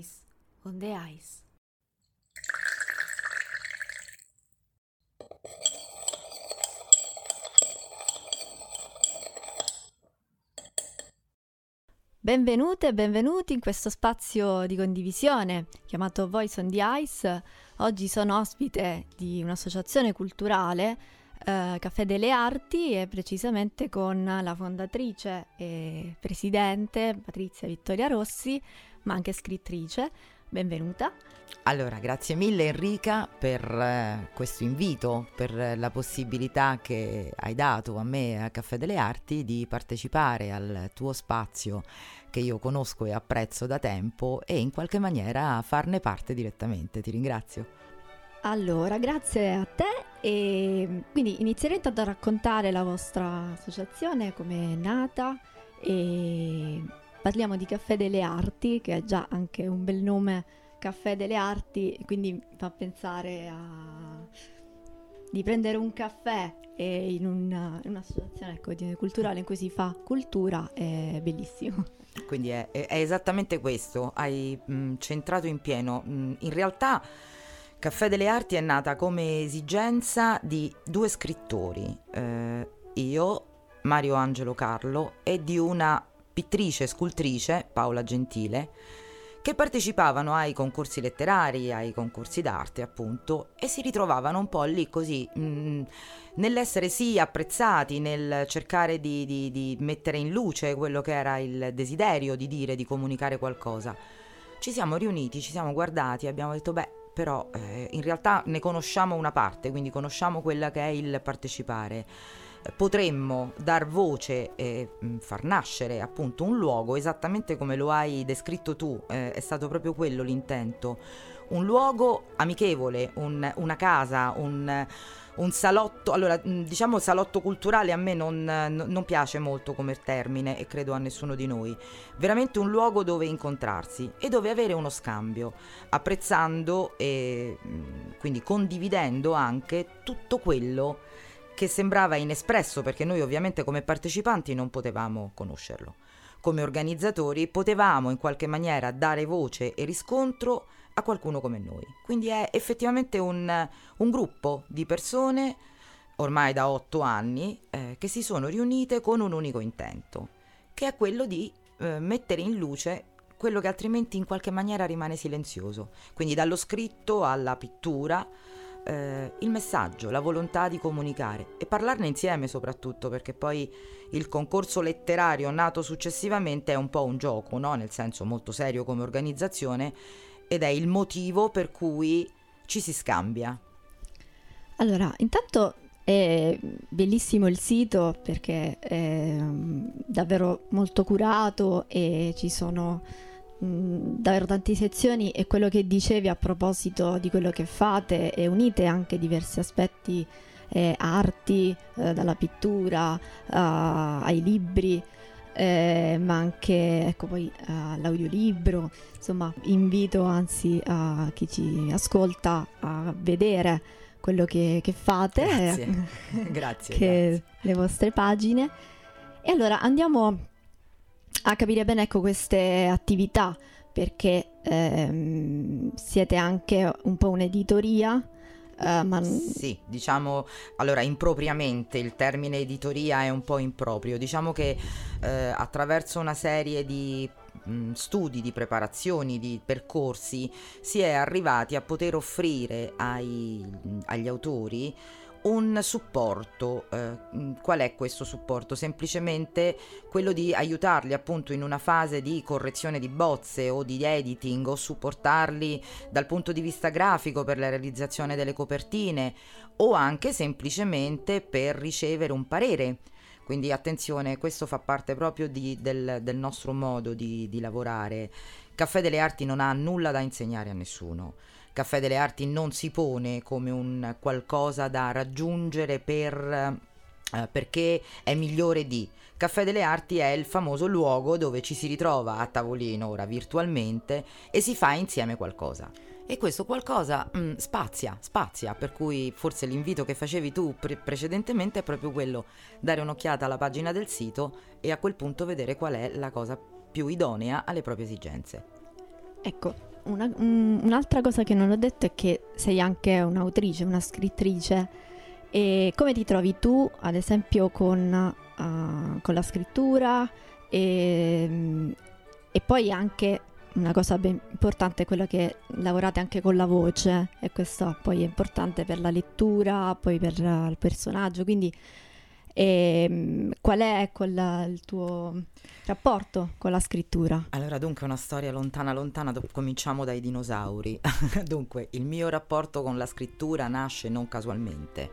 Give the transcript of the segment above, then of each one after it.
Voice on the Ice. Benvenute e benvenuti in questo spazio di condivisione chiamato Voice on the Ice. Oggi sono ospite di un'associazione culturale, eh, Caffè delle Arti, e precisamente con la fondatrice e presidente Patrizia Vittoria Rossi, ma anche scrittrice. Benvenuta. Allora, grazie mille Enrica per eh, questo invito, per la possibilità che hai dato a me a Caffè delle Arti di partecipare al tuo spazio che io conosco e apprezzo da tempo e in qualche maniera farne parte direttamente. Ti ringrazio. Allora, grazie a te e quindi inizierei intanto a raccontare la vostra associazione, come è nata e parliamo di Caffè delle Arti, che è già anche un bel nome, Caffè delle Arti, quindi fa pensare a di prendere un caffè in, una, in un'associazione ecco, culturale in cui si fa cultura è bellissimo. Quindi è, è esattamente questo, hai mh, centrato in pieno. Mh, in realtà Caffè delle Arti è nata come esigenza di due scrittori, eh, io, Mario Angelo Carlo, e di una pittrice, scultrice, Paola Gentile, che partecipavano ai concorsi letterari, ai concorsi d'arte appunto, e si ritrovavano un po' lì così, mh, mm, nell'essere sì apprezzati, nel cercare di, di, di mettere in luce quello che era il desiderio di dire, di comunicare qualcosa. Ci siamo riuniti, ci siamo guardati, abbiamo detto beh, però eh, in realtà ne conosciamo una parte, quindi conosciamo quella che è il partecipare potremmo dar voce e mm, far nascere appunto un luogo esattamente come lo hai descritto tu, eh, è stato proprio quello l'intento, un luogo amichevole, un, una casa, un, un, salotto, allora mm, diciamo salotto culturale a me non, non, piace molto come termine e credo a nessuno di noi, veramente un luogo dove incontrarsi e dove avere uno scambio, apprezzando e mm, quindi condividendo anche tutto quello che sembrava inespresso perché noi ovviamente come partecipanti non potevamo conoscerlo. Come organizzatori potevamo in qualche maniera dare voce e riscontro a qualcuno come noi. Quindi è effettivamente un, un gruppo di persone, ormai da otto anni, eh, che si sono riunite con un unico intento, che è quello di eh, mettere in luce quello che altrimenti in qualche maniera rimane silenzioso. Quindi dallo scritto alla pittura, eh, il messaggio, la volontà di comunicare e parlarne insieme soprattutto perché poi il concorso letterario nato successivamente è un po' un gioco, no? nel senso molto serio come organizzazione ed è il motivo per cui ci si scambia. Allora, intanto è bellissimo il sito perché è davvero molto curato e ci sono davvero tante sezioni e quello che dicevi a proposito di quello che fate e unite anche diversi aspetti eh, arti, eh, dalla pittura uh, ai libri, eh, ma anche ecco, poi all'audiolibro. Insomma, invito anzi a chi ci ascolta a vedere quello che, che fate, grazie. grazie, che grazie. le vostre pagine. E allora andiamo a capire bene ecco, queste attività perché ehm, siete anche un po' un'editoria. Uh, ma... Sì, diciamo, allora impropriamente il termine editoria è un po' improprio, diciamo che eh, attraverso una serie di mh, studi, di preparazioni, di percorsi si è arrivati a poter offrire ai, agli autori un supporto. Eh, mm, qual è questo supporto? Semplicemente quello di aiutarli appunto in una fase di correzione di bozze o di editing o supportarli dal punto di vista grafico per la realizzazione delle copertine o anche semplicemente per ricevere un parere. Quindi attenzione, questo fa parte proprio di, del, del, nostro modo di, di lavorare. Caffè delle Arti non ha nulla da insegnare a nessuno Caffè delle Arti non si pone come un qualcosa da raggiungere per, eh, perché è migliore di. Caffè delle Arti è il famoso luogo dove ci si ritrova a tavolino, ora virtualmente, e si fa insieme qualcosa. E questo qualcosa mh, mm, spazia, spazia, per cui forse l'invito che facevi tu pre- precedentemente è proprio quello, dare un'occhiata alla pagina del sito e a quel punto vedere qual è la cosa più idonea alle proprie esigenze. Ecco, una, un, un'altra cosa che non ho detto è che sei anche un'autrice, una scrittrice. E come ti trovi tu, ad esempio, con, uh, con la scrittura e, e, poi anche una cosa ben importante è quella che lavorate anche con la voce e questo poi è importante per la lettura, poi per il personaggio, quindi e ehm, qual è la, il tuo rapporto con la scrittura? Allora, dunque, una storia lontana, lontana, do- cominciamo dai dinosauri. dunque, il mio rapporto con la scrittura nasce non casualmente.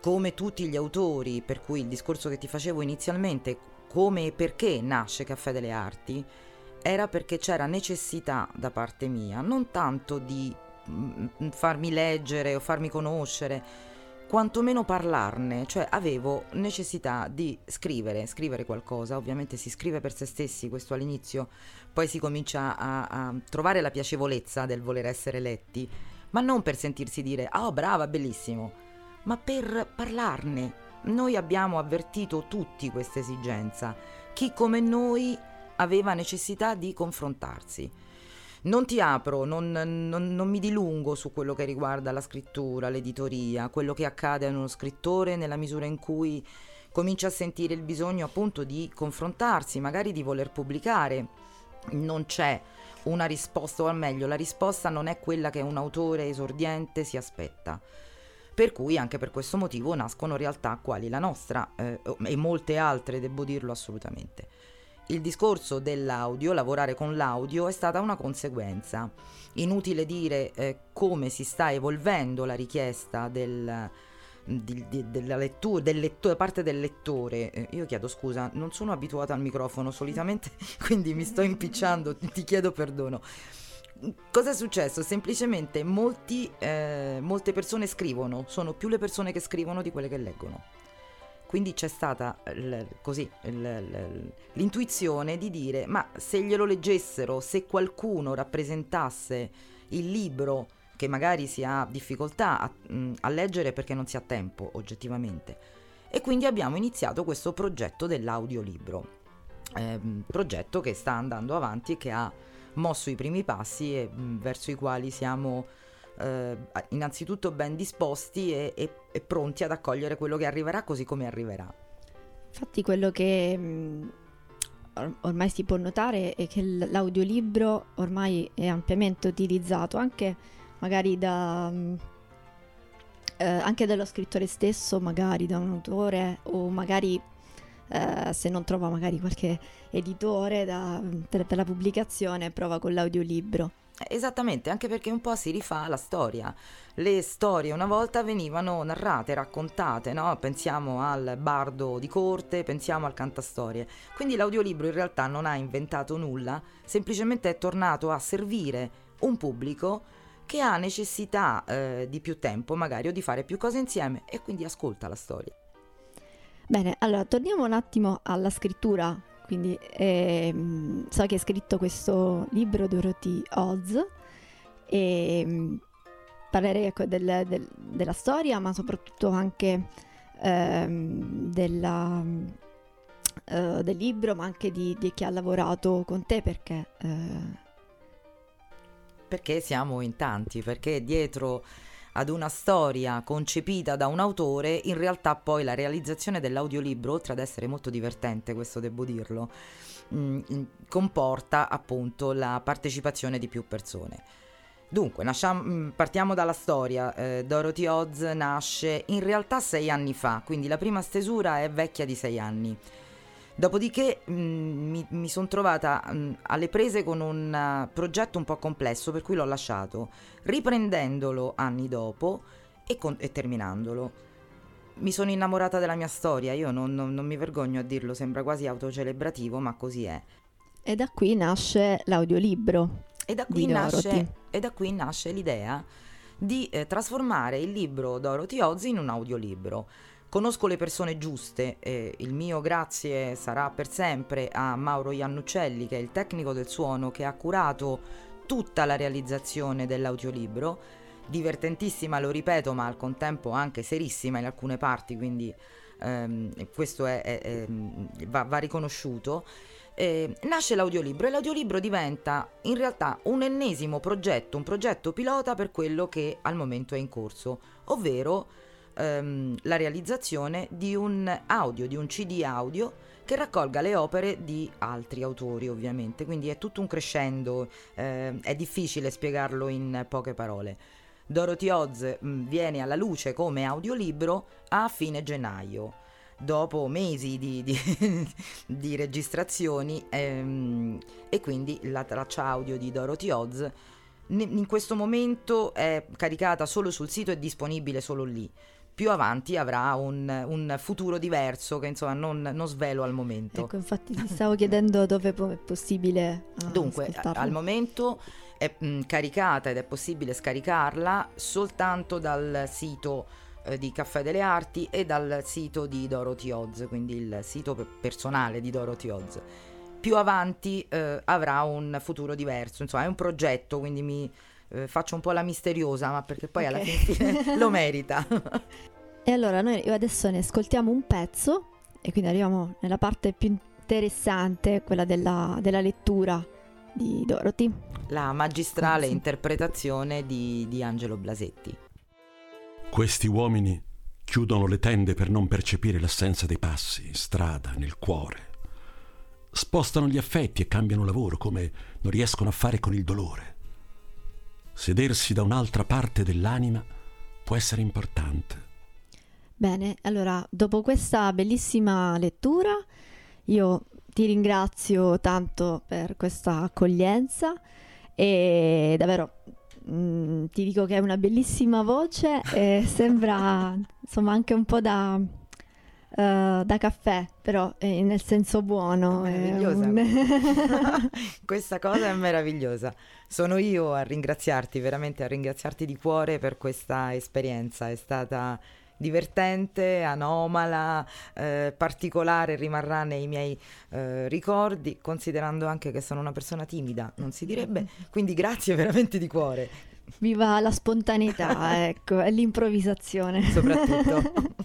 Come tutti gli autori, per cui il discorso che ti facevo inizialmente, come e perché nasce Caffè delle Arti, era perché c'era necessità da parte mia, non tanto di mm, mm, farmi leggere o farmi conoscere, quantomeno parlarne, cioè avevo necessità di scrivere, scrivere qualcosa, ovviamente si scrive per se stessi, questo all'inizio, poi si comincia a, a trovare la piacevolezza del voler essere letti, ma non per sentirsi dire, oh brava, bellissimo, ma per parlarne. Noi abbiamo avvertito tutti questa esigenza, chi come noi aveva necessità di confrontarsi. Non ti apro, non, non, non, mi dilungo su quello che riguarda la scrittura, l'editoria, quello che accade a uno scrittore nella misura in cui comincia a sentire il bisogno appunto di confrontarsi, magari di voler pubblicare. Non c'è una risposta, o al meglio, la risposta non è quella che un autore esordiente si aspetta. Per cui anche per questo motivo nascono realtà quali la nostra eh, e molte altre, devo dirlo assolutamente il discorso dell'audio, lavorare con l'audio, è stata una conseguenza. Inutile dire eh, come si sta evolvendo la richiesta del, di, di, della lettura, del lettore, da parte del lettore. Eh, io chiedo scusa, non sono abituata al microfono solitamente, quindi mi sto impicciando, ti chiedo perdono. Cosa è successo? Semplicemente molti, eh, molte persone scrivono, sono più le persone che scrivono di quelle che leggono. Quindi c'è stata l- così l- l'intuizione di dire ma se glielo leggessero, se qualcuno rappresentasse il libro che magari si ha difficoltà a, a leggere perché non si ha tempo oggettivamente. E quindi abbiamo iniziato questo progetto dell'audiolibro, eh, progetto che sta andando avanti e che ha mosso i primi passi e mh, verso i quali siamo eh, innanzitutto ben disposti e, e, e, pronti ad accogliere quello che arriverà così come arriverà. Infatti quello che mh, ormai si può notare è che l'audiolibro ormai è ampiamente utilizzato anche magari da... Mh, eh, anche dallo scrittore stesso, magari da un autore o magari eh, se non trova magari qualche editore da, per, per la pubblicazione, prova con l'audiolibro. Esattamente, anche perché un po' si rifà alla storia. Le storie una volta venivano narrate, raccontate, no? Pensiamo al bardo di corte, pensiamo al cantastorie. Quindi l'audiolibro in realtà non ha inventato nulla, semplicemente è tornato a servire un pubblico che ha necessità eh, di più tempo magari o di fare più cose insieme e quindi ascolta la storia. Bene, allora torniamo un attimo alla scrittura quindi eh, so che hai scritto questo libro Dorothy Oz e mm, parlerei ecco, del, del, della storia, ma soprattutto anche eh, della, uh, del libro, ma anche di, di, chi ha lavorato con te perché... Eh... Perché siamo in tanti, perché dietro ad una storia concepita da un autore, in realtà poi la realizzazione dell'audiolibro, oltre ad essere molto divertente, questo devo dirlo, mh, mm, comporta appunto la partecipazione di più persone. Dunque, nasciamo, mm, partiamo dalla storia. Eh, Dorothy Oz nasce in realtà sei anni fa, quindi la prima stesura è vecchia di sei anni. Dopodiché mh, mm, mi, mi sono trovata mh, alle prese con un uh, progetto un po' complesso, per cui l'ho lasciato, riprendendolo anni dopo e, con- e terminandolo. Mi sono innamorata della mia storia, io non, non, non mi vergogno a dirlo, sembra quasi autocelebrativo, ma così è. E da qui nasce l'audiolibro. E da qui, nasce, e da qui nasce l'idea di eh, trasformare il libro Dorothy Oz in un audiolibro. Conosco le persone giuste e il mio grazie sarà per sempre a Mauro Iannuccelli, che è il tecnico del suono che ha curato tutta la realizzazione dell'audiolibro divertentissima, lo ripeto, ma al contempo anche serissima in alcune parti, quindi ehm, questo è, è, è, va, va, riconosciuto. Eh, nasce l'audiolibro e l'audiolibro diventa in realtà un ennesimo progetto, un progetto pilota per quello che al momento è in corso, ovvero ehm, la realizzazione di un audio, di un CD audio che raccolga le opere di altri autori ovviamente, quindi è tutto un crescendo, eh, è difficile spiegarlo in poche parole. Dorothy Oz mh, viene alla luce come audiolibro a fine gennaio. Dopo mesi di, di, di registrazioni ehm, e quindi la traccia audio di Dorothy Oz in questo momento è caricata solo sul sito e disponibile solo lì più avanti avrà un, un futuro diverso che insomma non, non, svelo al momento. Ecco, infatti ti stavo chiedendo dove è possibile. Uh, Dunque, al momento è mh, caricata ed è possibile scaricarla soltanto dal sito eh, di Caffè delle Arti e dal sito di Dorothy Oz, quindi il sito personale di Dorothy Oz. Più avanti eh, avrà un futuro diverso, insomma è un progetto, quindi mi eh, faccio un po' la misteriosa, ma perché poi okay. alla fine lo merita. e allora noi adesso ne ascoltiamo un pezzo e quindi arriviamo nella parte più interessante, quella della, della lettura di Dorothy. La magistrale sì. interpretazione di, di Angelo Blasetti. Questi uomini chiudono le tende per non percepire l'assenza dei passi in strada, nel cuore. Spostano gli affetti e cambiano lavoro come non riescono a fare con il dolore. Sedersi da un'altra parte dell'anima può essere importante. Bene, allora, dopo questa bellissima lettura, io ti ringrazio tanto per questa accoglienza e davvero mh, mm, ti dico che è una bellissima voce e sembra insomma anche un po' da Uh, da caffè, però eh, nel senso buono. Meravigliosa. Un... Questa cosa è meravigliosa. Sono io a ringraziarti, veramente a ringraziarti di cuore per questa esperienza. È stata divertente, anomala, eh, particolare, rimarrà nei miei eh, ricordi, considerando anche che sono una persona timida, non si direbbe. Quindi grazie veramente di cuore. Viva la spontaneità, ecco, e l'improvvisazione. Soprattutto.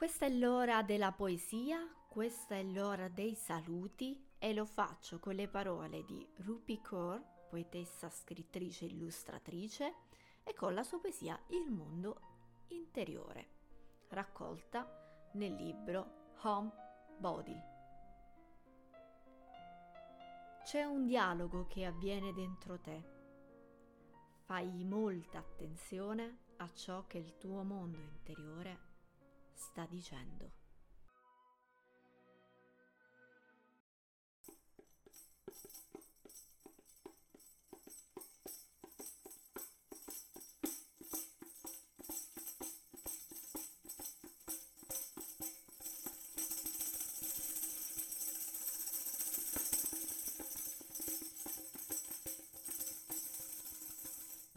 Questa è l'ora della poesia, questa è l'ora dei saluti e lo faccio con le parole di Rupi Kaur, poetessa, scrittrice, illustratrice, e con la sua poesia Il mondo interiore, raccolta nel libro Home Body. C'è un dialogo che avviene dentro te. Fai molta attenzione a ciò che il tuo mondo interiore sta dicendo.